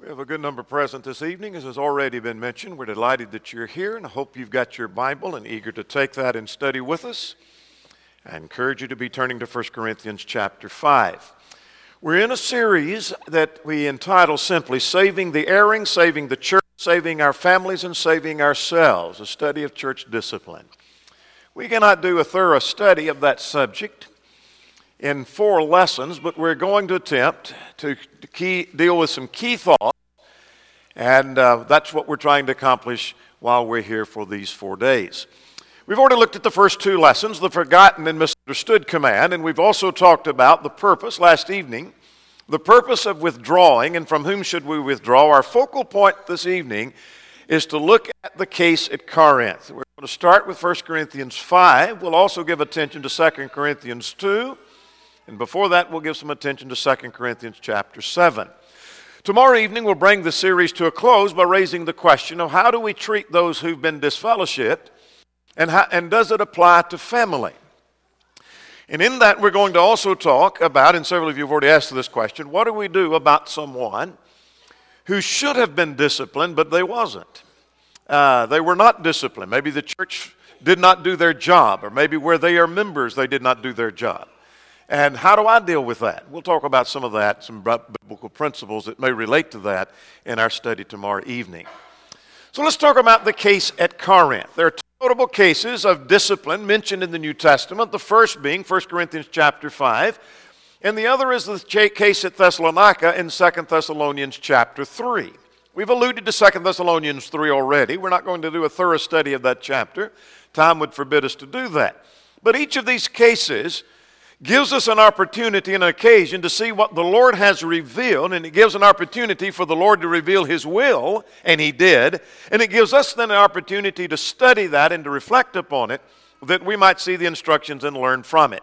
We have a good number present this evening, as has already been mentioned. We're delighted that you're here, and I hope you've got your Bible and eager to take that and study with us. I encourage you to be turning to 1 Corinthians chapter 5. We're in a series that we entitle simply Saving the Erring, Saving the Church, Saving Our Families, and Saving Ourselves, a study of church discipline. We cannot do a thorough study of that subject in four lessons, but we're going to attempt to key, deal with some key thoughts, and uh, that's what we're trying to accomplish while we're here for these four days. We've already looked at the first two lessons, the forgotten and misunderstood command, and we've also talked about the purpose last evening, the purpose of withdrawing, and from whom should we withdraw. Our focal point this evening is to look at the case at Corinth. We're going to start with 1 Corinthians 5. We'll also give attention to 2 Corinthians 2 and before that, we'll give some attention to 2 Corinthians chapter 7. Tomorrow evening, we'll bring the series to a close by raising the question of how do we treat those who've been disfellowshipped and, how, and does it apply to family? And in that, we're going to also talk about, and several of you have already asked this question, what do we do about someone who should have been disciplined, but they wasn't? Uh, they were not disciplined. Maybe the church did not do their job, or maybe where they are members, they did not do their job. And how do I deal with that? We'll talk about some of that, some biblical principles that may relate to that in our study tomorrow evening. So let's talk about the case at Corinth. There are two notable cases of discipline mentioned in the New Testament, the first being 1 Corinthians chapter 5, and the other is the case at Thessalonica in 2 Thessalonians chapter 3. We've alluded to 2 Thessalonians 3 already. We're not going to do a thorough study of that chapter. Time would forbid us to do that. But each of these cases gives us an opportunity and an occasion to see what the Lord has revealed, and it gives an opportunity for the Lord to reveal His will, and He did. And it gives us then an opportunity to study that and to reflect upon it, that we might see the instructions and learn from it.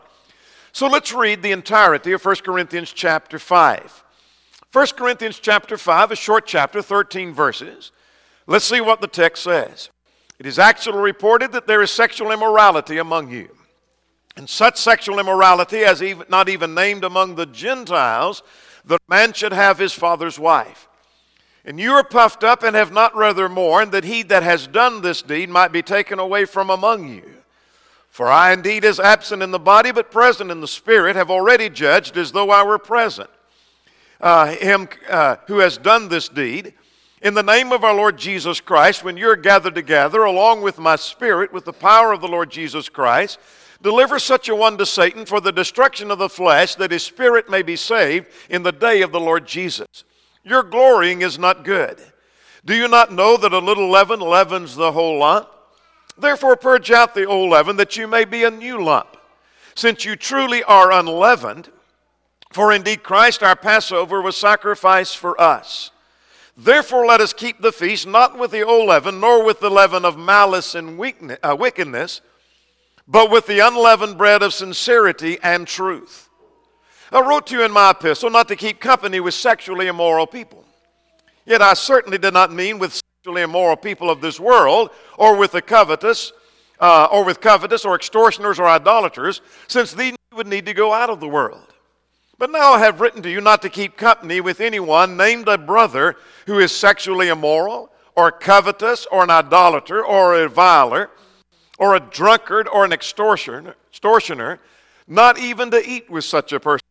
So let's read the entirety of 1 Corinthians chapter 5. 1 Corinthians chapter 5, a short chapter, 13 verses. Let's see what the text says. It is actually reported that there is sexual immorality among you and such sexual immorality as not even named among the Gentiles, that man should have his father's wife. And you are puffed up and have not rather mourned that he that has done this deed might be taken away from among you. For I indeed, as absent in the body but present in the spirit, have already judged as though I were present. Uh, him uh, who has done this deed, in the name of our Lord Jesus Christ, when you're gathered together, along with my spirit, with the power of the Lord Jesus Christ, Deliver such a one to Satan for the destruction of the flesh, that his spirit may be saved in the day of the Lord Jesus. Your glorying is not good. Do you not know that a little leaven leavens the whole lump? Therefore, purge out the old leaven, that you may be a new lump. Since you truly are unleavened, for indeed Christ our Passover was sacrificed for us. Therefore, let us keep the feast not with the old leaven, nor with the leaven of malice and uh, wickedness but with the unleavened bread of sincerity and truth. I wrote to you in my epistle not to keep company with sexually immoral people. Yet I certainly did not mean with sexually immoral people of this world, or with the covetous, uh, or with covetous, or extortioners, or idolaters, since these would need to go out of the world. But now I have written to you not to keep company with anyone named a brother who is sexually immoral, or covetous, or an idolater, or a reviler or a drunkard or an extortioner, not even to eat with such a person.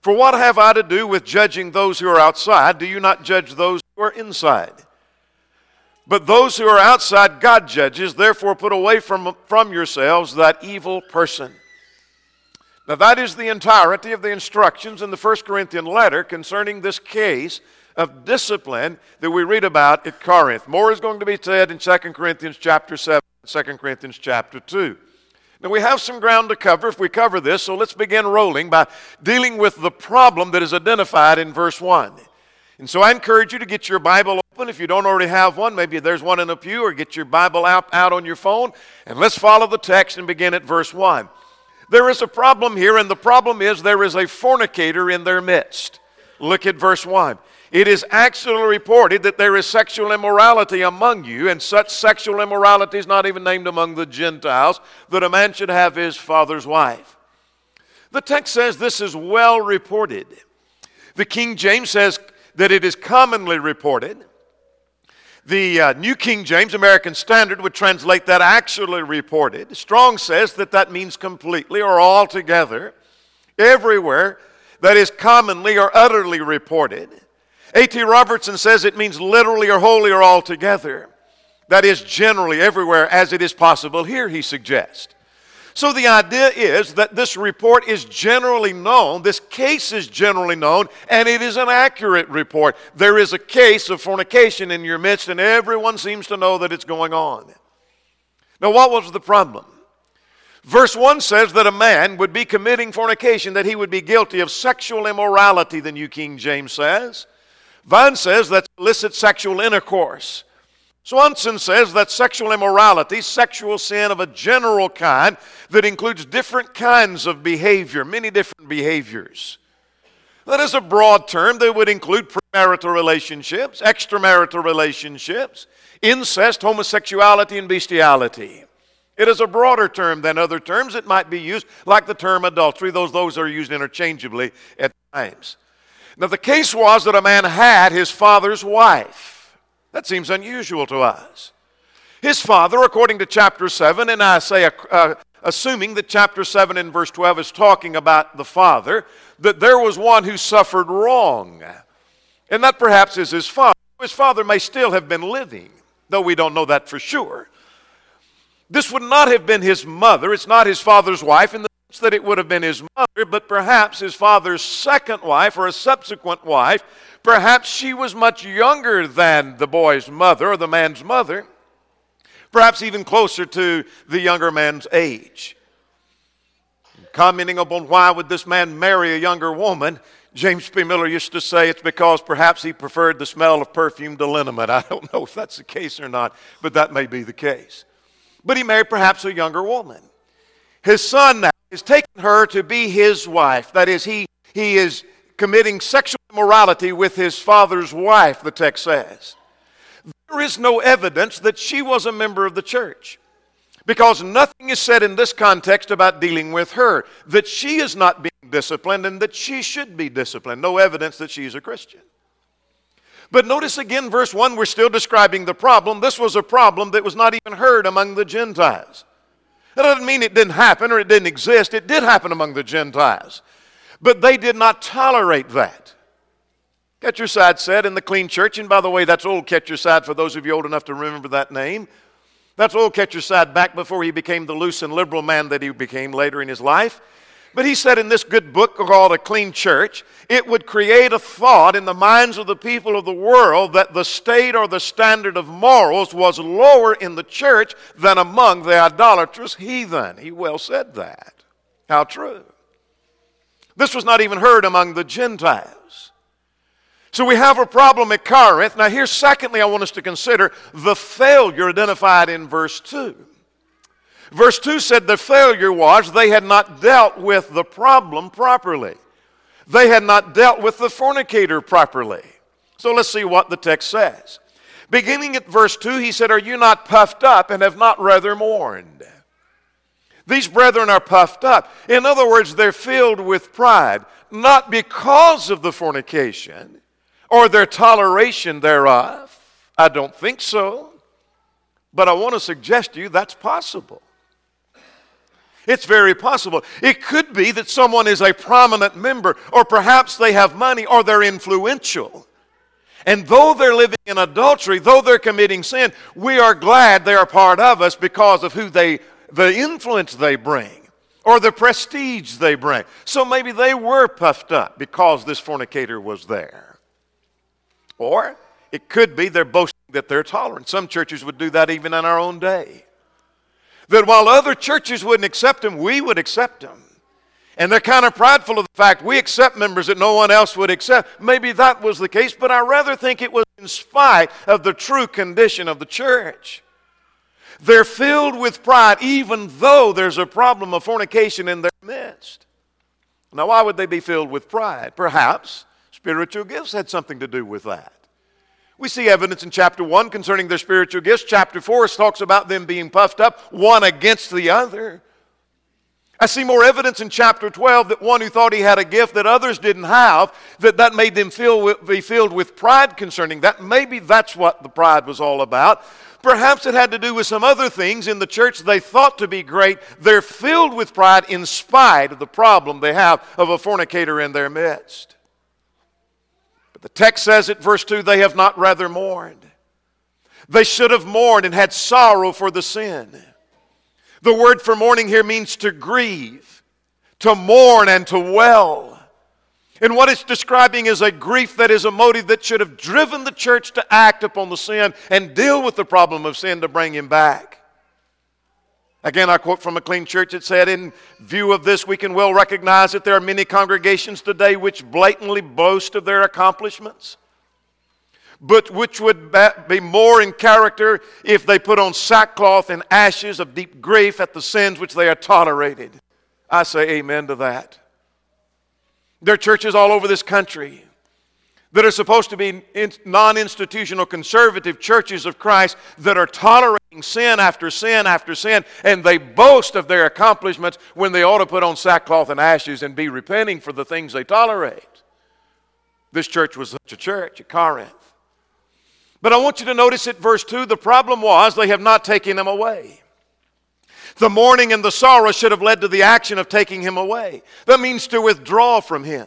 For what have I to do with judging those who are outside? Do you not judge those who are inside? But those who are outside, God judges. Therefore, put away from, from yourselves that evil person. Now, that is the entirety of the instructions in the First Corinthian letter concerning this case of discipline that we read about at Corinth. More is going to be said in 2 Corinthians chapter 7. 2 Corinthians chapter 2. Now, we have some ground to cover if we cover this, so let's begin rolling by dealing with the problem that is identified in verse 1. And so I encourage you to get your Bible open. If you don't already have one, maybe there's one in a pew, or get your Bible out, out on your phone, and let's follow the text and begin at verse 1. There is a problem here, and the problem is there is a fornicator in their midst. Look at verse 1. It is actually reported that there is sexual immorality among you, and such sexual immorality is not even named among the Gentiles, that a man should have his father's wife. The text says this is well reported. The King James says that it is commonly reported. The uh, New King James American Standard would translate that actually reported. Strong says that that means completely or altogether, everywhere that is commonly or utterly reported. A.T. Robertson says it means literally or wholly or altogether. That is generally everywhere as it is possible here, he suggests. So the idea is that this report is generally known, this case is generally known, and it is an accurate report. There is a case of fornication in your midst, and everyone seems to know that it's going on. Now, what was the problem? Verse 1 says that a man would be committing fornication, that he would be guilty of sexual immorality, the New King James says. Vine says that's illicit sexual intercourse. Swanson says that sexual immorality, sexual sin of a general kind that includes different kinds of behavior, many different behaviors. That is a broad term that would include premarital relationships, extramarital relationships, incest, homosexuality, and bestiality. It is a broader term than other terms. It might be used like the term adultery, those, those are used interchangeably at times. Now, the case was that a man had his father's wife. That seems unusual to us. His father, according to chapter 7, and I say, uh, assuming that chapter 7 and verse 12 is talking about the father, that there was one who suffered wrong. And that perhaps is his father. His father may still have been living, though we don't know that for sure. This would not have been his mother. It's not his father's wife the that it would have been his mother, but perhaps his father's second wife or a subsequent wife Perhaps she was much younger than the boy's mother or the man's mother, perhaps even closer to the younger man's age. Commenting upon why would this man marry a younger woman, James P. Miller used to say it's because perhaps he preferred the smell of perfume to liniment. I don't know if that's the case or not, but that may be the case. But he married perhaps a younger woman. His son now is taking her to be his wife. That is, he, he is committing sexual immorality with his father's wife, the text says. There is no evidence that she was a member of the church because nothing is said in this context about dealing with her, that she is not being disciplined and that she should be disciplined. No evidence that she's a Christian. But notice again, verse 1, we're still describing the problem. This was a problem that was not even heard among the Gentiles. That doesn't mean it didn't happen or it didn't exist. It did happen among the Gentiles. But they did not tolerate that. Ketcherside said in the Clean Church, and by the way, that's old Your Side for those of you old enough to remember that name. That's old Your Side back before he became the loose and liberal man that he became later in his life. But he said in this good book called A Clean Church, it would create a thought in the minds of the people of the world that the state or the standard of morals was lower in the church than among the idolatrous heathen. He well said that. How true. This was not even heard among the Gentiles. So we have a problem at Corinth. Now, here, secondly, I want us to consider the failure identified in verse 2. Verse 2 said the failure was they had not dealt with the problem properly. They had not dealt with the fornicator properly. So let's see what the text says. Beginning at verse 2, he said, Are you not puffed up and have not rather mourned? These brethren are puffed up. In other words, they're filled with pride, not because of the fornication or their toleration thereof. I don't think so. But I want to suggest to you that's possible. It's very possible. It could be that someone is a prominent member, or perhaps they have money, or they're influential. And though they're living in adultery, though they're committing sin, we are glad they are part of us because of who they the influence they bring or the prestige they bring. So maybe they were puffed up because this fornicator was there. Or it could be they're boasting that they're tolerant. Some churches would do that even in our own day. That while other churches wouldn't accept him, we would accept him. And they're kind of prideful of the fact we accept members that no one else would accept. Maybe that was the case, but I rather think it was in spite of the true condition of the church. They're filled with pride, even though there's a problem of fornication in their midst. Now, why would they be filled with pride? Perhaps spiritual gifts had something to do with that. We see evidence in chapter 1 concerning their spiritual gifts. Chapter 4 talks about them being puffed up one against the other. I see more evidence in chapter 12 that one who thought he had a gift that others didn't have, that that made them feel, be filled with pride concerning that. Maybe that's what the pride was all about. Perhaps it had to do with some other things in the church they thought to be great. They're filled with pride in spite of the problem they have of a fornicator in their midst. The text says it, verse 2 they have not rather mourned. They should have mourned and had sorrow for the sin. The word for mourning here means to grieve, to mourn, and to well. And what it's describing is a grief that is a motive that should have driven the church to act upon the sin and deal with the problem of sin to bring him back. Again, I quote from a clean church. It said, In view of this, we can well recognize that there are many congregations today which blatantly boast of their accomplishments but which would be more in character if they put on sackcloth and ashes of deep grief at the sins which they are tolerated. I say amen to that. There are churches all over this country that are supposed to be non institutional conservative churches of Christ that are tolerating sin after sin after sin, and they boast of their accomplishments when they ought to put on sackcloth and ashes and be repenting for the things they tolerate. This church was such a church at Corinth. But I want you to notice at verse 2 the problem was they have not taken him away. The mourning and the sorrow should have led to the action of taking him away. That means to withdraw from him.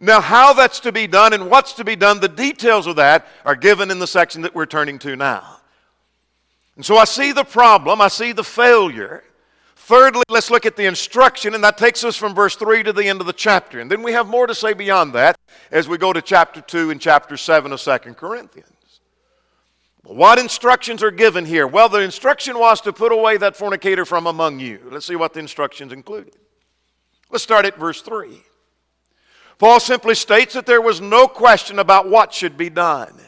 Now, how that's to be done and what's to be done, the details of that are given in the section that we're turning to now. And so I see the problem, I see the failure. Thirdly, let's look at the instruction, and that takes us from verse 3 to the end of the chapter. And then we have more to say beyond that as we go to chapter 2 and chapter 7 of 2 Corinthians. What instructions are given here? Well, the instruction was to put away that fornicator from among you. Let's see what the instructions included. Let's start at verse 3. Paul simply states that there was no question about what should be done.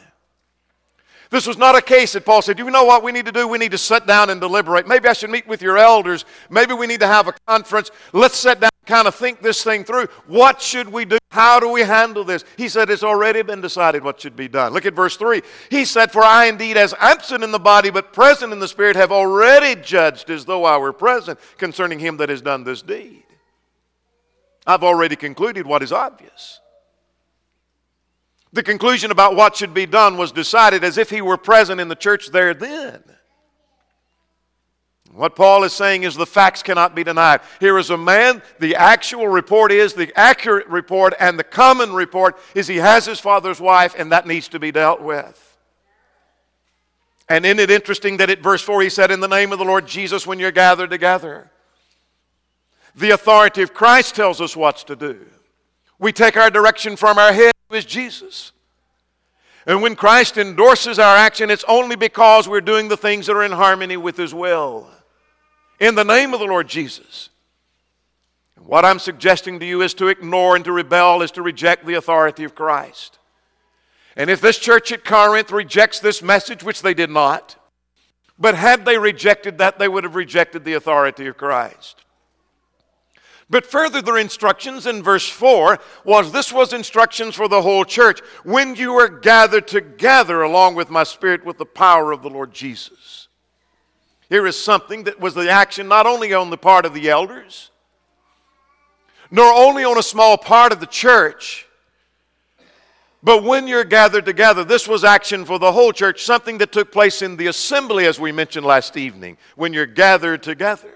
This was not a case that Paul said, Do you know what we need to do? We need to sit down and deliberate. Maybe I should meet with your elders. Maybe we need to have a conference. Let's sit down and kind of think this thing through. What should we do? How do we handle this? He said, It's already been decided what should be done. Look at verse 3. He said, For I indeed, as absent in the body, but present in the spirit, have already judged as though I were present concerning him that has done this deed. I've already concluded what is obvious. The conclusion about what should be done was decided as if he were present in the church there then. What Paul is saying is the facts cannot be denied. Here is a man, the actual report is, the accurate report, and the common report is he has his father's wife, and that needs to be dealt with. And isn't it interesting that at verse 4 he said, In the name of the Lord Jesus, when you're gathered together? The authority of Christ tells us what's to do. We take our direction from our head, who is Jesus. And when Christ endorses our action, it's only because we're doing the things that are in harmony with His will. In the name of the Lord Jesus. What I'm suggesting to you is to ignore and to rebel, is to reject the authority of Christ. And if this church at Corinth rejects this message, which they did not, but had they rejected that, they would have rejected the authority of Christ. But further, their instructions in verse 4 was this was instructions for the whole church. When you are gathered together along with my spirit with the power of the Lord Jesus. Here is something that was the action not only on the part of the elders, nor only on a small part of the church, but when you're gathered together, this was action for the whole church, something that took place in the assembly, as we mentioned last evening, when you're gathered together.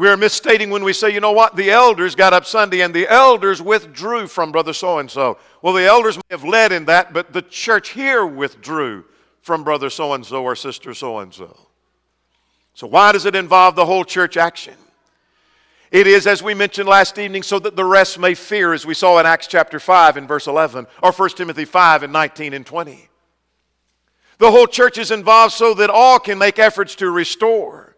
We are misstating when we say, you know what, the elders got up Sunday and the elders withdrew from brother so and so. Well, the elders may have led in that, but the church here withdrew from brother so and so or sister so and so. So, why does it involve the whole church action? It is, as we mentioned last evening, so that the rest may fear, as we saw in Acts chapter 5 and verse 11, or 1 Timothy 5 and 19 and 20. The whole church is involved so that all can make efforts to restore.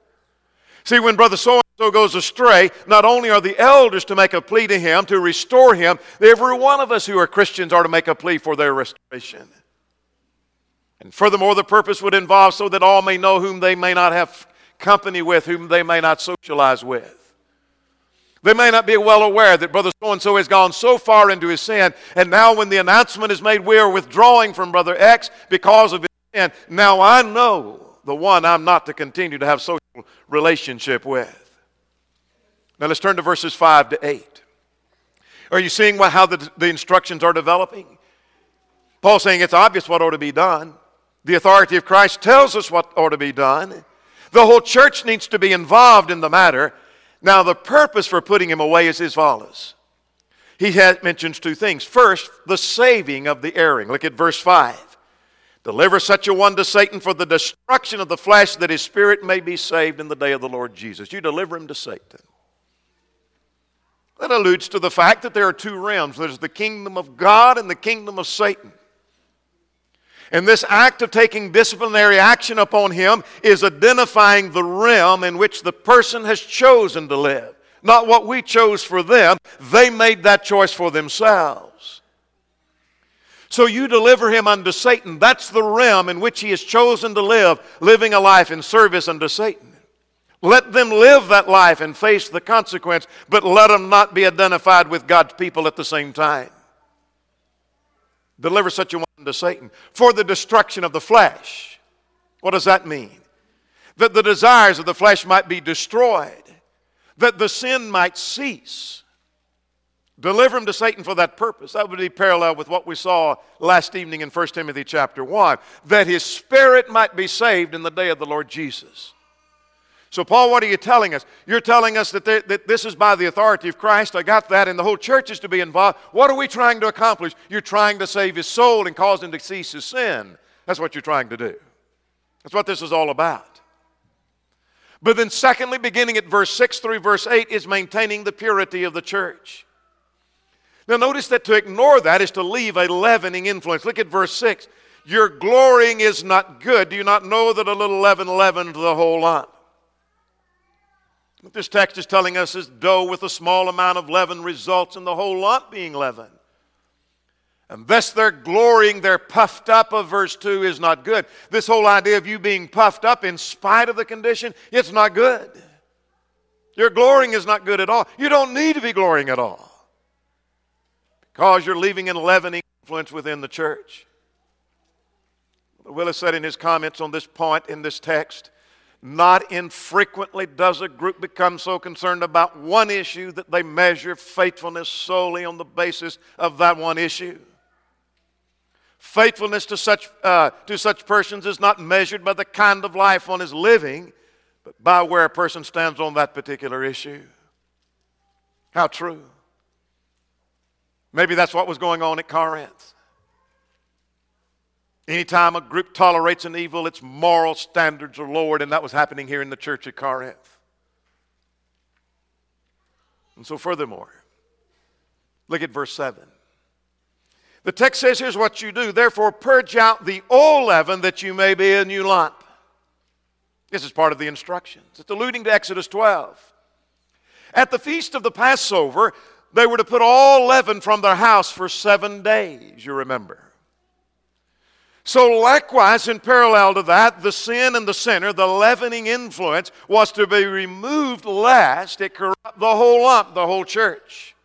See, when Brother so so goes astray, not only are the elders to make a plea to him, to restore him, every one of us who are Christians are to make a plea for their restoration. And furthermore, the purpose would involve so that all may know whom they may not have company with, whom they may not socialize with. They may not be well aware that Brother so and so has gone so far into his sin, and now when the announcement is made, we are withdrawing from Brother X because of his sin. Now I know the one I'm not to continue to have social relationship with. Now let's turn to verses 5 to 8. Are you seeing how the, the instructions are developing? Paul's saying it's obvious what ought to be done. The authority of Christ tells us what ought to be done. The whole church needs to be involved in the matter. Now, the purpose for putting him away is as follows. He has, mentions two things. First, the saving of the erring. Look at verse 5. Deliver such a one to Satan for the destruction of the flesh, that his spirit may be saved in the day of the Lord Jesus. You deliver him to Satan. That alludes to the fact that there are two realms there's the kingdom of God and the kingdom of Satan. And this act of taking disciplinary action upon him is identifying the realm in which the person has chosen to live. Not what we chose for them, they made that choice for themselves. So you deliver him unto Satan. That's the realm in which he has chosen to live, living a life in service unto Satan. Let them live that life and face the consequence, but let them not be identified with God's people at the same time. Deliver such a one to Satan for the destruction of the flesh. What does that mean? That the desires of the flesh might be destroyed, that the sin might cease Deliver him to Satan for that purpose. That would be parallel with what we saw last evening in 1 Timothy chapter 1, that his spirit might be saved in the day of the Lord Jesus. So, Paul, what are you telling us? You're telling us that, that this is by the authority of Christ. I got that, and the whole church is to be involved. What are we trying to accomplish? You're trying to save his soul and cause him to cease his sin. That's what you're trying to do. That's what this is all about. But then, secondly, beginning at verse 6 through verse 8, is maintaining the purity of the church. Now, notice that to ignore that is to leave a leavening influence. Look at verse 6. Your glorying is not good. Do you not know that a little leaven leavened the whole lump? What this text is telling us is dough with a small amount of leaven results in the whole lump being leavened. And thus their glorying, their puffed up of verse 2 is not good. This whole idea of you being puffed up in spite of the condition, it's not good. Your glorying is not good at all. You don't need to be glorying at all because you're leaving an leavening influence within the church. Willis said in his comments on this point in this text, not infrequently does a group become so concerned about one issue that they measure faithfulness solely on the basis of that one issue. Faithfulness to such, uh, to such persons is not measured by the kind of life one is living, but by where a person stands on that particular issue. How true. Maybe that's what was going on at Corinth. Anytime a group tolerates an evil, its moral standards are lowered, and that was happening here in the church at Corinth. And so, furthermore, look at verse 7. The text says, Here's what you do. Therefore, purge out the old leaven that you may be a new lump. This is part of the instructions. It's alluding to Exodus 12. At the feast of the Passover, they were to put all leaven from their house for seven days, you remember. So, likewise, in parallel to that, the sin and the sinner, the leavening influence, was to be removed lest it corrupt the whole lump, the whole church.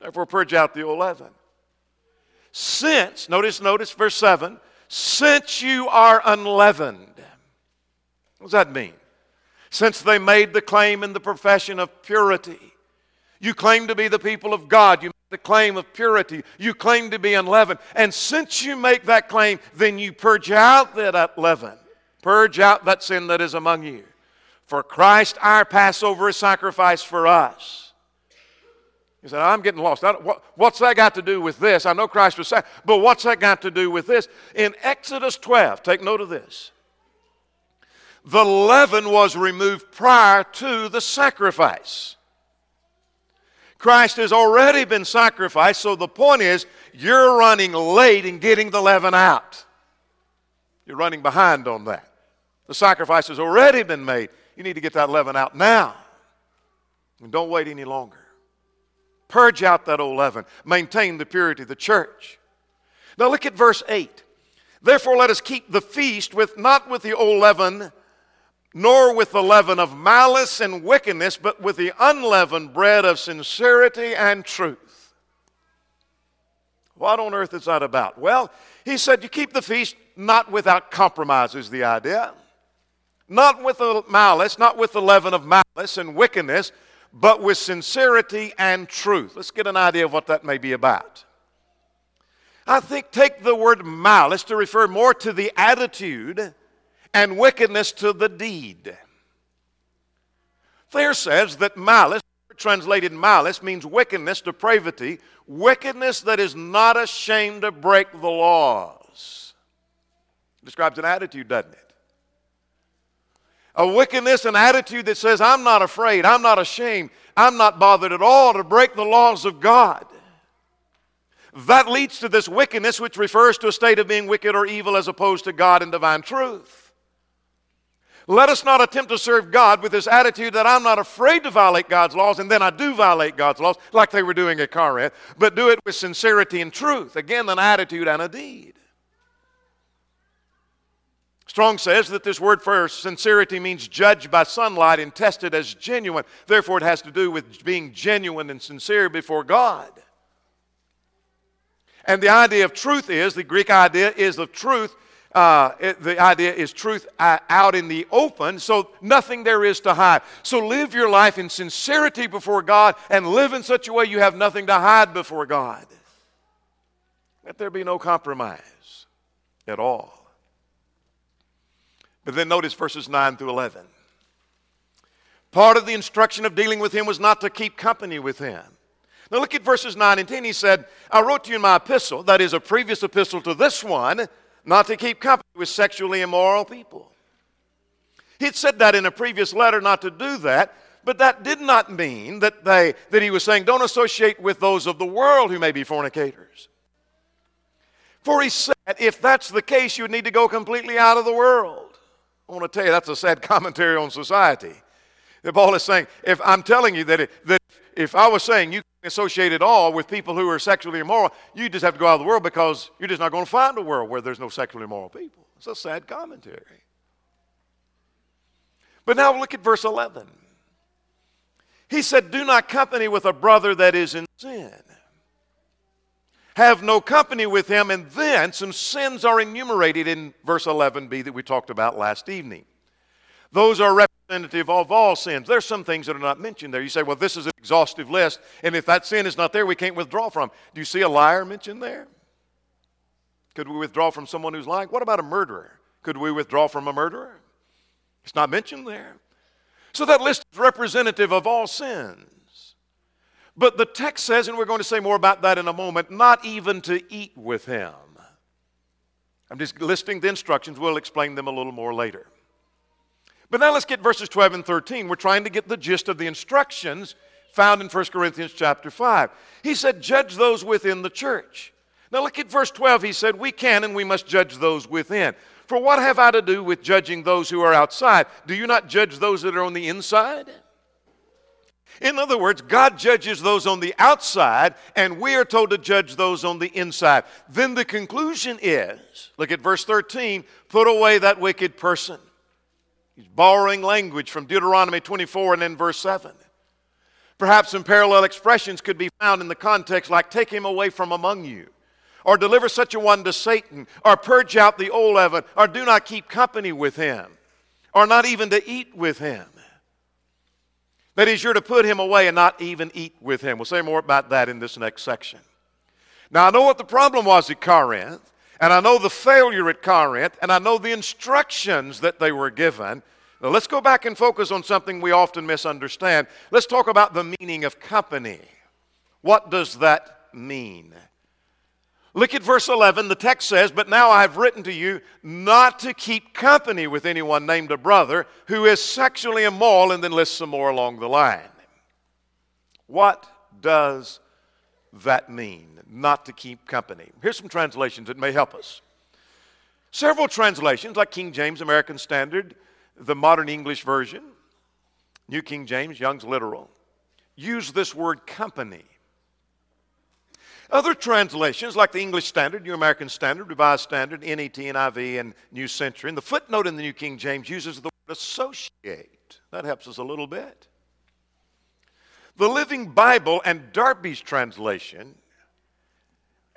Therefore, purge out the old leaven. Since, notice, notice verse 7, since you are unleavened. What does that mean? Since they made the claim in the profession of purity you claim to be the people of God. You make the claim of purity. You claim to be unleavened. And since you make that claim, then you purge out that leaven. Purge out that sin that is among you. For Christ, our Passover, is sacrificed for us. You said, I'm getting lost. What, what's that got to do with this? I know Christ was sacrificed, but what's that got to do with this? In Exodus 12, take note of this. The leaven was removed prior to the sacrifice. Christ has already been sacrificed, so the point is you're running late in getting the leaven out. You're running behind on that. The sacrifice has already been made. You need to get that leaven out now. And don't wait any longer. Purge out that old leaven. Maintain the purity of the church. Now look at verse 8. Therefore, let us keep the feast with not with the old leaven nor with the leaven of malice and wickedness, but with the unleavened bread of sincerity and truth. What on earth is that about? Well, he said you keep the feast not without compromise, is the idea. Not with the malice, not with the leaven of malice and wickedness, but with sincerity and truth. Let's get an idea of what that may be about. I think take the word malice to refer more to the attitude and wickedness to the deed. Thayer says that malice, translated malice, means wickedness, depravity, wickedness that is not ashamed to break the laws. Describes an attitude, doesn't it? A wickedness, an attitude that says, I'm not afraid, I'm not ashamed, I'm not bothered at all to break the laws of God. That leads to this wickedness, which refers to a state of being wicked or evil as opposed to God and divine truth. Let us not attempt to serve God with this attitude that I'm not afraid to violate God's laws, and then I do violate God's laws, like they were doing at Corinth, but do it with sincerity and truth. Again, an attitude and a deed. Strong says that this word for sincerity means judged by sunlight and tested as genuine. Therefore, it has to do with being genuine and sincere before God. And the idea of truth is the Greek idea is of truth. Uh, it, the idea is truth uh, out in the open, so nothing there is to hide. So live your life in sincerity before God and live in such a way you have nothing to hide before God. Let there be no compromise at all. But then notice verses 9 through 11. Part of the instruction of dealing with him was not to keep company with him. Now look at verses 9 and 10. He said, I wrote to you in my epistle, that is a previous epistle to this one, not to keep company with sexually immoral people. He'd said that in a previous letter not to do that, but that did not mean that, they, that he was saying, don't associate with those of the world who may be fornicators. For he said, if that's the case, you would need to go completely out of the world. I want to tell you that's a sad commentary on society. Paul is saying, if I'm telling you that, it, that if I was saying you associate it all with people who are sexually immoral, you just have to go out of the world because you're just not going to find a world where there's no sexually immoral people. It's a sad commentary. But now look at verse 11. He said, Do not company with a brother that is in sin have no company with him. And then some sins are enumerated in verse 11b that we talked about last evening. Those are representative of all sins. There's some things that are not mentioned there. You say, well, this is an exhaustive list, and if that sin is not there, we can't withdraw from. Do you see a liar mentioned there? Could we withdraw from someone who's lying? What about a murderer? Could we withdraw from a murderer? It's not mentioned there. So that list is representative of all sins. But the text says, and we're going to say more about that in a moment, not even to eat with him. I'm just listing the instructions. We'll explain them a little more later. But now let's get verses 12 and 13. We're trying to get the gist of the instructions found in 1 Corinthians chapter 5. He said, Judge those within the church. Now look at verse 12. He said, We can and we must judge those within. For what have I to do with judging those who are outside? Do you not judge those that are on the inside? In other words, God judges those on the outside, and we are told to judge those on the inside. Then the conclusion is look at verse 13 put away that wicked person. He's borrowing language from Deuteronomy 24 and then verse 7. Perhaps some parallel expressions could be found in the context like take him away from among you, or deliver such a one to Satan, or purge out the old of it, or do not keep company with him, or not even to eat with him. That is, you're to put him away and not even eat with him. We'll say more about that in this next section. Now, I know what the problem was at Corinth, and I know the failure at Corinth, and I know the instructions that they were given. Now, let's go back and focus on something we often misunderstand. Let's talk about the meaning of company. What does that mean? Look at verse 11. The text says, But now I have written to you not to keep company with anyone named a brother who is sexually immoral, and then lists some more along the line. What does that mean? Not to keep company. Here's some translations that may help us. Several translations, like King James American Standard, the Modern English Version, New King James, Young's Literal, use this word company. Other translations, like the English Standard, New American Standard, Revised Standard, NET, NIV, and New Century, and the footnote in the New King James uses the word associate. That helps us a little bit. The Living Bible and Darby's translation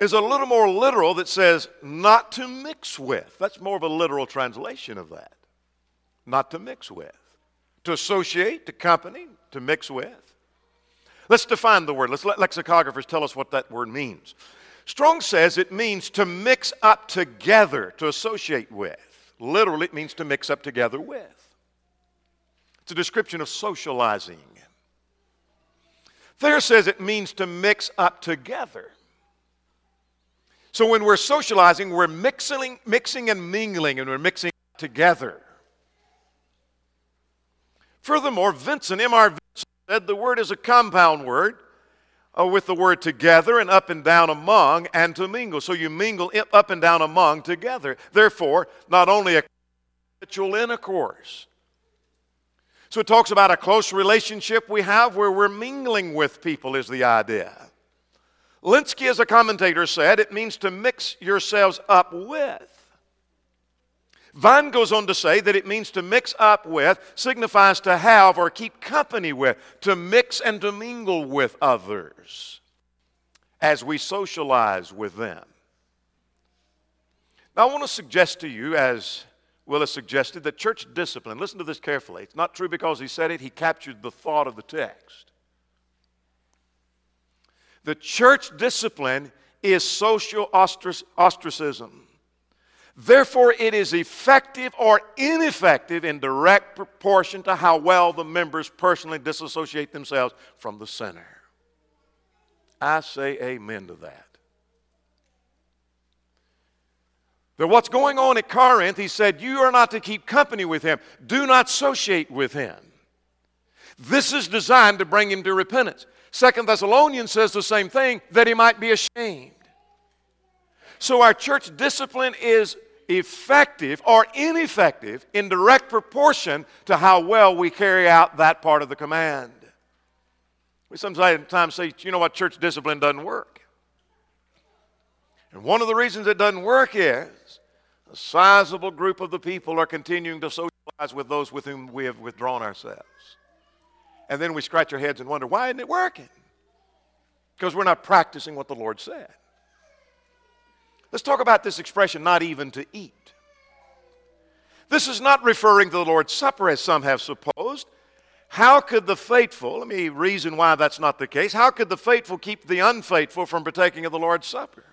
is a little more literal that says not to mix with. That's more of a literal translation of that. not to mix with. To associate, to company, to mix with. Let's define the word. Let's let lexicographers tell us what that word means. Strong says it means to mix up together, to associate with. Literally, it means to mix up together with. It's a description of socializing. Thayer says it means to mix up together. So when we're socializing, we're mixing, mixing and mingling, and we're mixing together. Furthermore, Vincent, M.R. Vincent, said the word is a compound word uh, with the word together and up and down among and to mingle. So you mingle up and down among together. Therefore, not only a habitual intercourse. So it talks about a close relationship we have where we're mingling with people, is the idea. Lenski, as a commentator, said it means to mix yourselves up with. Vine goes on to say that it means to mix up with signifies to have or keep company with, to mix and to mingle with others as we socialize with them. Now, I want to suggest to you, as Will has suggested, that church discipline, listen to this carefully. It's not true because he said it, he captured the thought of the text. The church discipline is social ostracism. Therefore, it is effective or ineffective in direct proportion to how well the members personally disassociate themselves from the center. I say amen to that. That what's going on at Corinth, he said, You are not to keep company with him, do not associate with him. This is designed to bring him to repentance. Second Thessalonians says the same thing, that he might be ashamed. So our church discipline is effective or ineffective in direct proportion to how well we carry out that part of the command. We sometimes say, you know what, church discipline doesn't work. And one of the reasons it doesn't work is a sizable group of the people are continuing to socialize with those with whom we have withdrawn ourselves. And then we scratch our heads and wonder, why isn't it working? Because we're not practicing what the Lord said. Let's talk about this expression, not even to eat. This is not referring to the Lord's Supper as some have supposed. How could the faithful, let me reason why that's not the case, how could the faithful keep the unfaithful from partaking of the Lord's Supper?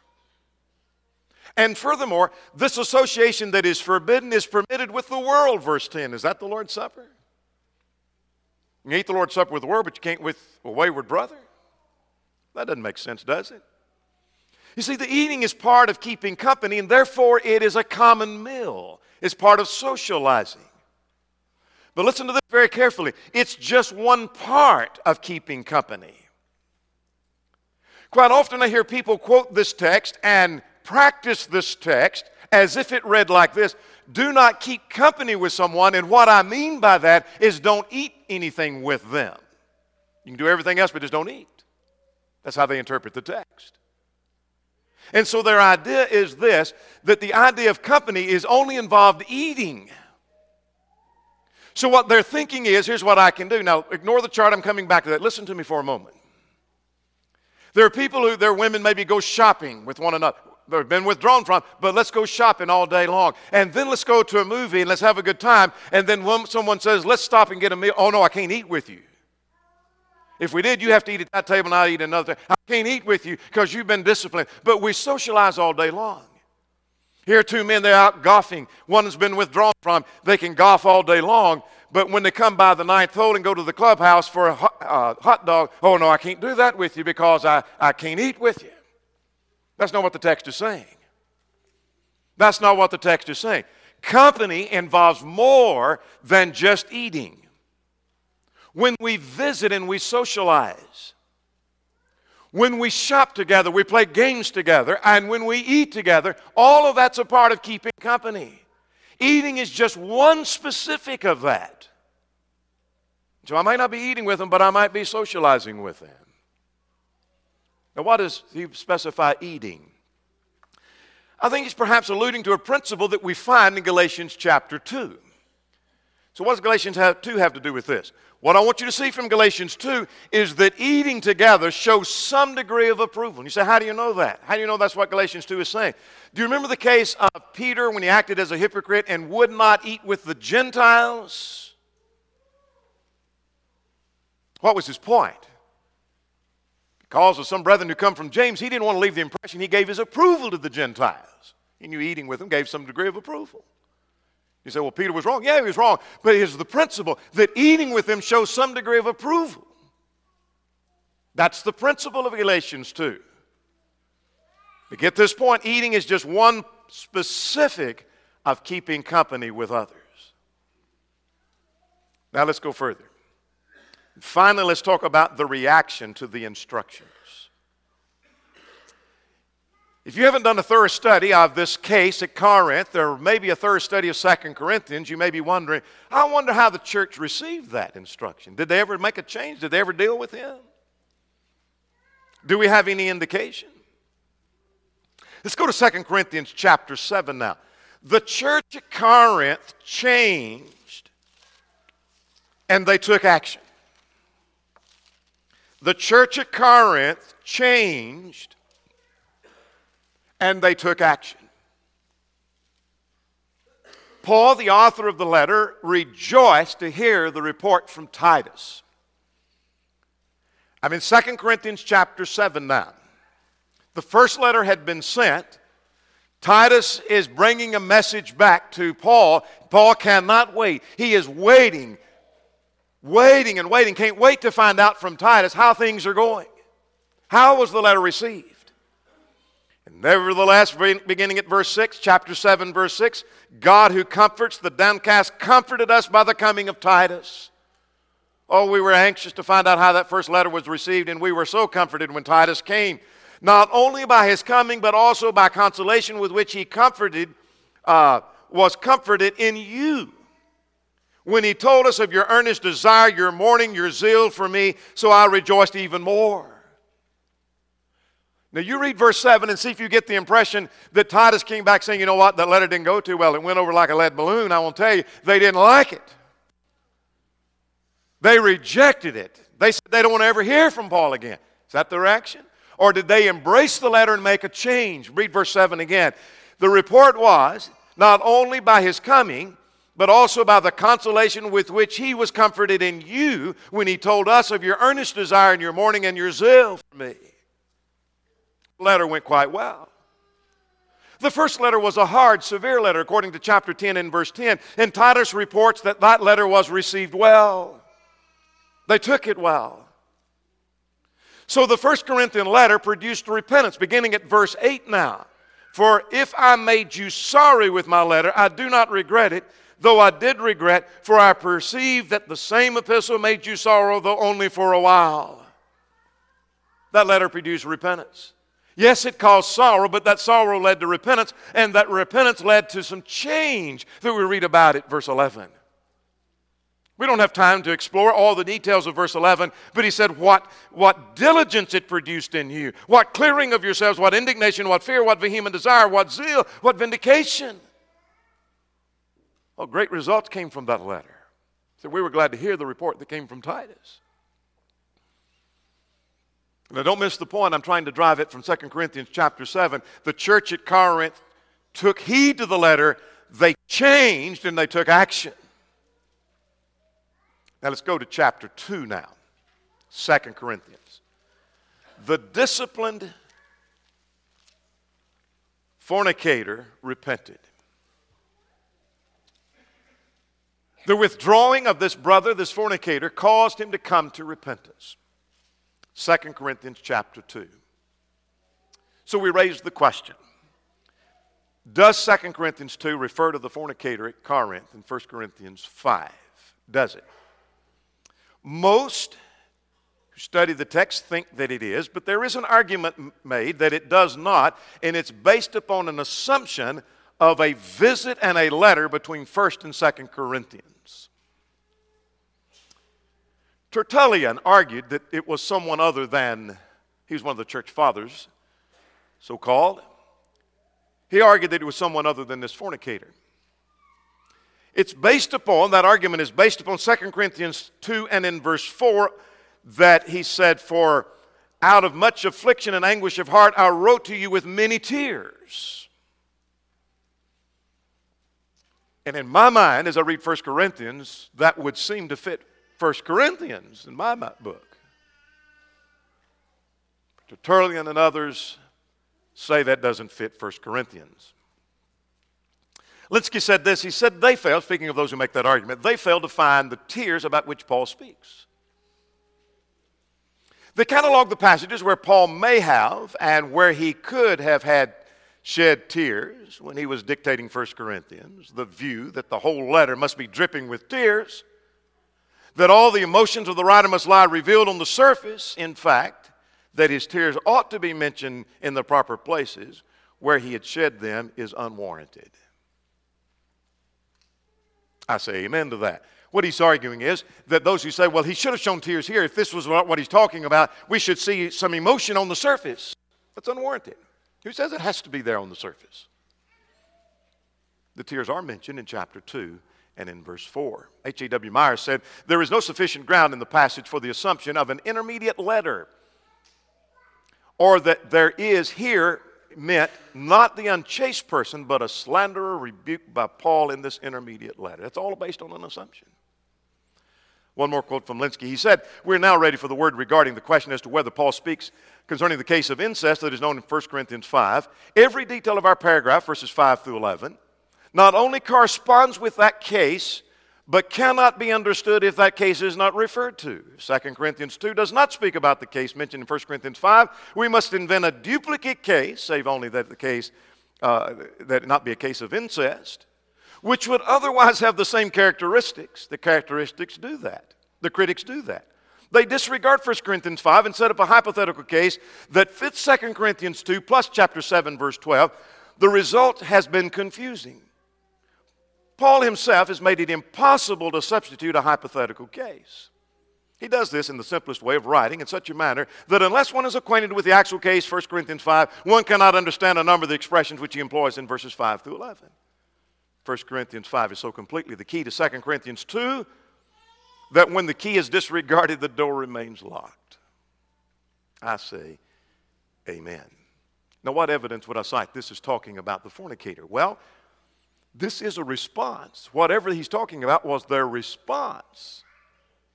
And furthermore, this association that is forbidden is permitted with the world, verse 10. Is that the Lord's Supper? You eat the Lord's Supper with the world, but you can't with a wayward brother? That doesn't make sense, does it? You see, the eating is part of keeping company, and therefore it is a common meal. It's part of socializing. But listen to this very carefully it's just one part of keeping company. Quite often I hear people quote this text and practice this text as if it read like this Do not keep company with someone, and what I mean by that is don't eat anything with them. You can do everything else, but just don't eat. That's how they interpret the text. And so their idea is this that the idea of company is only involved eating. So what they're thinking is here's what I can do. Now, ignore the chart, I'm coming back to that. Listen to me for a moment. There are people who, their women maybe go shopping with one another. They've been withdrawn from, but let's go shopping all day long. And then let's go to a movie and let's have a good time. And then when someone says, let's stop and get a meal, oh no, I can't eat with you. If we did, you have to eat at that table and I eat another. I can't eat with you because you've been disciplined. But we socialize all day long. Here are two men, they're out golfing. One has been withdrawn from. They can golf all day long. But when they come by the ninth hole and go to the clubhouse for a hot, uh, hot dog, oh no, I can't do that with you because I, I can't eat with you. That's not what the text is saying. That's not what the text is saying. Company involves more than just eating when we visit and we socialize, when we shop together, we play games together, and when we eat together, all of that's a part of keeping company. Eating is just one specific of that. So I might not be eating with them, but I might be socializing with them. Now, what does he specify eating? I think he's perhaps alluding to a principle that we find in Galatians chapter 2. So, what does Galatians 2 have to do with this? What I want you to see from Galatians 2 is that eating together shows some degree of approval. And you say, How do you know that? How do you know that's what Galatians 2 is saying? Do you remember the case of Peter when he acted as a hypocrite and would not eat with the Gentiles? What was his point? Because of some brethren who come from James, he didn't want to leave the impression he gave his approval to the Gentiles. He knew eating with them gave some degree of approval. You say, well, Peter was wrong. Yeah, he was wrong. But it's the principle that eating with them shows some degree of approval. That's the principle of Galatians 2. To get this point, eating is just one specific of keeping company with others. Now let's go further. Finally, let's talk about the reaction to the instructions. If you haven't done a thorough study of this case at Corinth, or maybe a thorough study of Second Corinthians, you may be wondering, I wonder how the church received that instruction. Did they ever make a change? Did they ever deal with him? Do we have any indication? Let's go to Second Corinthians chapter 7 now. The church at Corinth changed and they took action. The church at Corinth changed and they took action. Paul, the author of the letter, rejoiced to hear the report from Titus. I'm in 2 Corinthians chapter 7 now. The first letter had been sent. Titus is bringing a message back to Paul. Paul cannot wait. He is waiting, waiting and waiting. Can't wait to find out from Titus how things are going. How was the letter received? And Nevertheless, beginning at verse 6, chapter 7, verse 6, God who comforts the downcast comforted us by the coming of Titus. Oh, we were anxious to find out how that first letter was received, and we were so comforted when Titus came, not only by his coming, but also by consolation with which he comforted, uh, was comforted in you. When he told us of your earnest desire, your mourning, your zeal for me, so I rejoiced even more. Now, you read verse 7 and see if you get the impression that Titus came back saying, you know what, that letter didn't go too well. It went over like a lead balloon. I will tell you, they didn't like it. They rejected it. They said they don't want to ever hear from Paul again. Is that the reaction? Or did they embrace the letter and make a change? Read verse 7 again. The report was not only by his coming, but also by the consolation with which he was comforted in you when he told us of your earnest desire and your mourning and your zeal for me The letter went quite well. The first letter was a hard, severe letter, according to chapter 10 and verse 10. And Titus reports that that letter was received well. They took it well. So the first Corinthian letter produced repentance, beginning at verse 8 now. For if I made you sorry with my letter, I do not regret it, though I did regret, for I perceive that the same epistle made you sorrow, though only for a while. That letter produced repentance. Yes, it caused sorrow, but that sorrow led to repentance, and that repentance led to some change that we read about at verse 11. We don't have time to explore all the details of verse 11, but he said, what, what diligence it produced in you, what clearing of yourselves, what indignation, what fear, what vehement desire, what zeal, what vindication. Well, great results came from that letter. So we were glad to hear the report that came from Titus. Now, don't miss the point. I'm trying to drive it from 2 Corinthians chapter 7. The church at Corinth took heed to the letter, they changed, and they took action. Now, let's go to chapter 2 now. 2 Corinthians. The disciplined fornicator repented. The withdrawing of this brother, this fornicator, caused him to come to repentance. 2 Corinthians chapter 2. So we raised the question Does 2 Corinthians 2 refer to the fornicator at Corinth in 1 Corinthians 5? Does it? Most who study the text think that it is, but there is an argument made that it does not, and it's based upon an assumption of a visit and a letter between 1st and 2nd Corinthians. Tertullian argued that it was someone other than, he was one of the church fathers, so called. He argued that it was someone other than this fornicator. It's based upon, that argument is based upon 2 Corinthians 2 and in verse 4 that he said, For out of much affliction and anguish of heart I wrote to you with many tears. And in my mind, as I read 1 Corinthians, that would seem to fit 1 Corinthians in my book. Tertullian and others say that doesn't fit 1 Corinthians. Lenski said this. He said they failed, speaking of those who make that argument, they failed to find the tears about which Paul speaks. They catalog the passages where Paul may have and where he could have had shed tears when he was dictating 1 Corinthians, the view that the whole letter must be dripping with tears, that all the emotions of the writer must lie revealed on the surface, in fact, that his tears ought to be mentioned in the proper places where he had shed them is unwarranted. I say amen to that. What he's arguing is that those who say, well, he should have shown tears here, if this was what he's talking about, we should see some emotion on the surface. That's unwarranted. Who says it has to be there on the surface? The tears are mentioned in chapter 2 and in verse 4. H.A.W. Myers said, There is no sufficient ground in the passage for the assumption of an intermediate letter, or that there is here meant not the unchaste person, but a slanderer rebuked by Paul in this intermediate letter. That's all based on an assumption. One more quote from Lenski. He said, We're now ready for the word regarding the question as to whether Paul speaks concerning the case of incest that is known in 1 Corinthians 5. Every detail of our paragraph, verses 5 through 11, not only corresponds with that case, but cannot be understood if that case is not referred to. 2 Corinthians 2 does not speak about the case mentioned in 1 Corinthians 5. We must invent a duplicate case, save only that the case uh, that not be a case of incest, which would otherwise have the same characteristics. The characteristics do that. The critics do that. They disregard 1 Corinthians 5 and set up a hypothetical case that fits 2 Corinthians 2 plus chapter 7, verse 12. The result has been confusing. Paul himself has made it impossible to substitute a hypothetical case. He does this in the simplest way of writing in such a manner that unless one is acquainted with the actual case, 1 Corinthians 5, one cannot understand a number of the expressions which he employs in verses 5 through 11. 1 Corinthians 5 is so completely the key to 2 Corinthians 2 that when the key is disregarded, the door remains locked. I say, Amen. Now, what evidence would I cite? This is talking about the fornicator. Well, this is a response. Whatever he's talking about was their response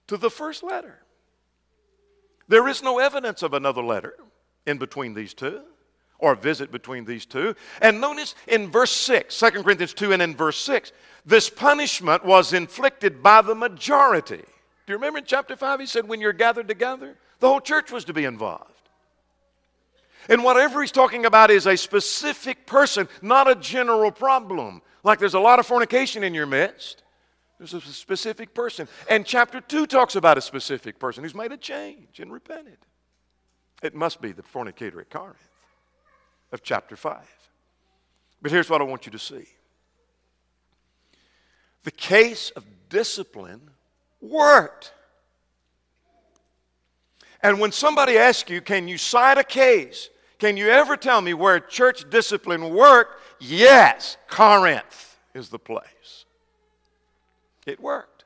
to the first letter. There is no evidence of another letter in between these two or a visit between these two. And notice in verse 6, 2 Corinthians 2 and in verse 6, this punishment was inflicted by the majority. Do you remember in chapter 5 he said, when you're gathered together, the whole church was to be involved. And whatever he's talking about is a specific person, not a general problem. Like there's a lot of fornication in your midst. There's a specific person. And chapter 2 talks about a specific person who's made a change and repented. It must be the fornicator at Corinth of chapter 5. But here's what I want you to see the case of discipline worked. And when somebody asks you, can you cite a case can you ever tell me where church discipline worked? Yes, Corinth is the place. It worked.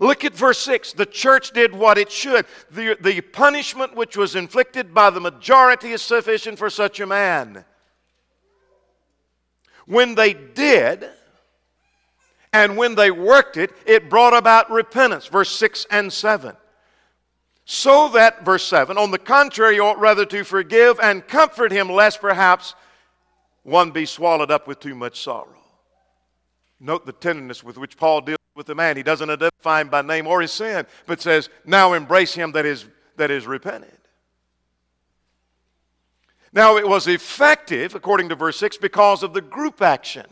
Look at verse 6. The church did what it should. The, the punishment which was inflicted by the majority is sufficient for such a man. When they did, and when they worked it, it brought about repentance. Verse 6 and 7. So that, verse 7, on the contrary, you ought rather to forgive and comfort him, lest perhaps one be swallowed up with too much sorrow. Note the tenderness with which Paul deals with the man. He doesn't identify him by name or his sin, but says, Now embrace him that is, that is repented. Now, it was effective, according to verse 6, because of the group action.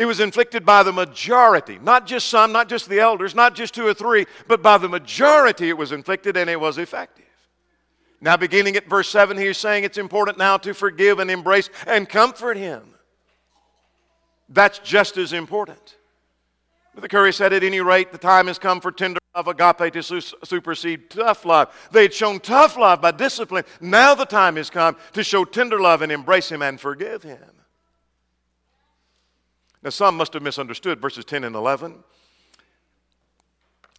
It was inflicted by the majority, not just some, not just the elders, not just two or three, but by the majority it was inflicted and it was effective. Now, beginning at verse 7, he's saying it's important now to forgive and embrace and comfort him. That's just as important. But the Curry said, at any rate, the time has come for tender love, agape, to su- supersede tough love. They had shown tough love by discipline. Now the time has come to show tender love and embrace him and forgive him. Now, some must have misunderstood verses 10 and 11.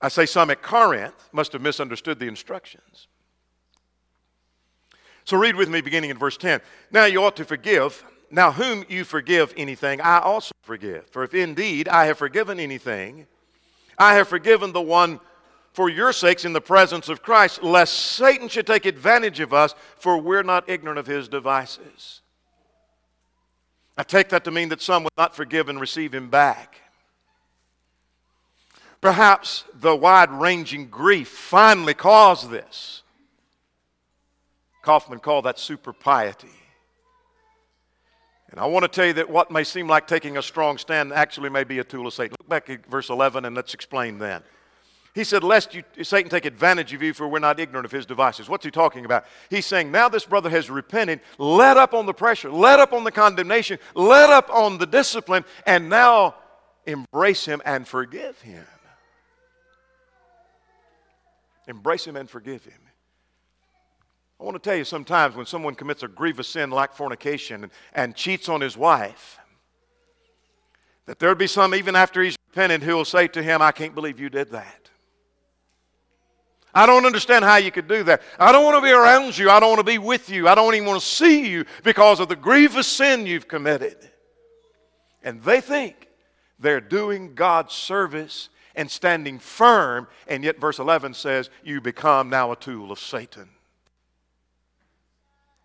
I say some at Corinth must have misunderstood the instructions. So read with me beginning in verse 10. Now you ought to forgive. Now, whom you forgive anything, I also forgive. For if indeed I have forgiven anything, I have forgiven the one for your sakes in the presence of Christ, lest Satan should take advantage of us, for we're not ignorant of his devices. I take that to mean that some would not forgive and receive him back. Perhaps the wide ranging grief finally caused this. Kaufman called that super piety. And I want to tell you that what may seem like taking a strong stand actually may be a tool of Satan. Look back at verse 11 and let's explain that. He said, Lest you, Satan take advantage of you, for we're not ignorant of his devices. What's he talking about? He's saying, Now this brother has repented, let up on the pressure, let up on the condemnation, let up on the discipline, and now embrace him and forgive him. Embrace him and forgive him. I want to tell you sometimes when someone commits a grievous sin like fornication and, and cheats on his wife, that there'll be some, even after he's repented, who will say to him, I can't believe you did that. I don't understand how you could do that. I don't want to be around you. I don't want to be with you. I don't even want to see you because of the grievous sin you've committed. And they think they're doing God's service and standing firm, and yet verse 11 says, You become now a tool of Satan.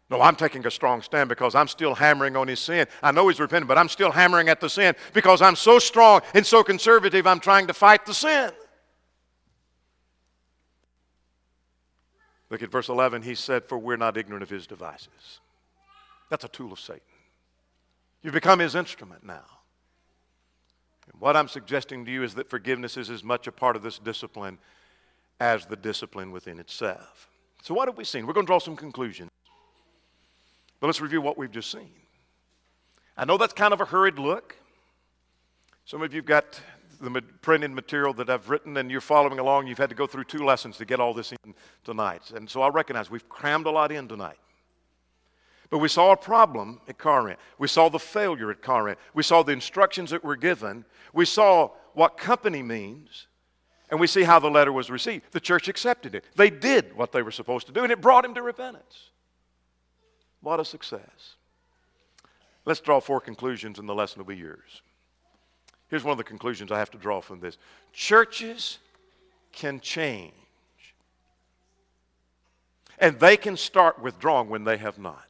No, I'm taking a strong stand because I'm still hammering on his sin. I know he's repentant, but I'm still hammering at the sin because I'm so strong and so conservative, I'm trying to fight the sin. Look at verse 11. He said, For we're not ignorant of his devices. That's a tool of Satan. You've become his instrument now. And what I'm suggesting to you is that forgiveness is as much a part of this discipline as the discipline within itself. So, what have we seen? We're going to draw some conclusions. But let's review what we've just seen. I know that's kind of a hurried look. Some of you've got the printed material that I've written and you're following along, you've had to go through two lessons to get all this in tonight. And so I recognize we've crammed a lot in tonight. But we saw a problem at Corinth. We saw the failure at Corinth. We saw the instructions that were given. We saw what company means. And we see how the letter was received. The church accepted it. They did what they were supposed to do, and it brought him to repentance. What a success. Let's draw four conclusions, and the lesson will be yours. Here's one of the conclusions I have to draw from this churches can change, and they can start withdrawing when they have not.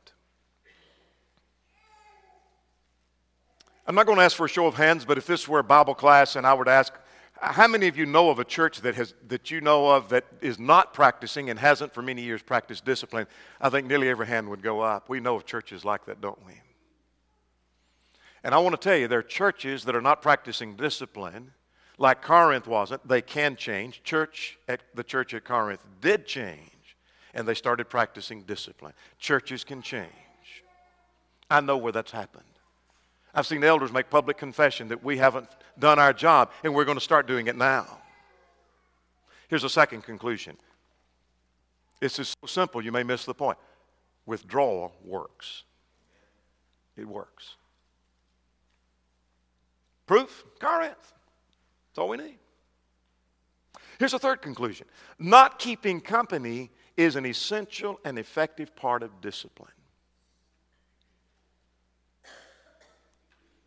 I'm not going to ask for a show of hands, but if this were a Bible class and I were to ask, how many of you know of a church that, has, that you know of that is not practicing and hasn't for many years practiced discipline? I think nearly every hand would go up. We know of churches like that, don't we? And I want to tell you, there are churches that are not practicing discipline, like Corinth wasn't. They can change. Church at the church at Corinth did change, and they started practicing discipline. Churches can change. I know where that's happened. I've seen elders make public confession that we haven't done our job, and we're going to start doing it now. Here's a second conclusion. It's so simple, you may miss the point. Withdrawal works. It works. Proof? Corinth. That's all we need. Here's a third conclusion not keeping company is an essential and effective part of discipline.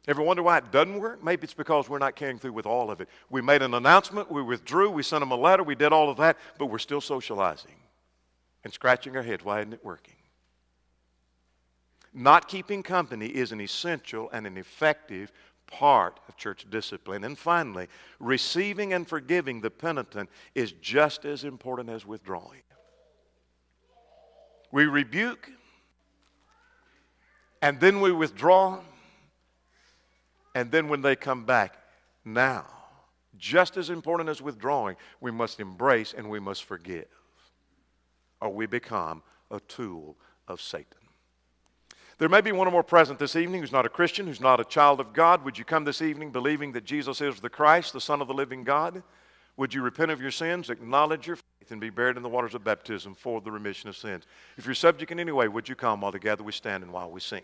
Ever wonder why it doesn't work? Maybe it's because we're not carrying through with all of it. We made an announcement, we withdrew, we sent them a letter, we did all of that, but we're still socializing and scratching our heads. Why isn't it working? Not keeping company is an essential and an effective part of church discipline. And finally, receiving and forgiving the penitent is just as important as withdrawing. We rebuke, and then we withdraw, and then when they come back, now, just as important as withdrawing, we must embrace and we must forgive, or we become a tool of Satan. There may be one or more present this evening who's not a Christian, who's not a child of God. Would you come this evening believing that Jesus is the Christ, the Son of the living God? Would you repent of your sins, acknowledge your faith, and be buried in the waters of baptism for the remission of sins? If you're subject in any way, would you come while together we stand and while we sing?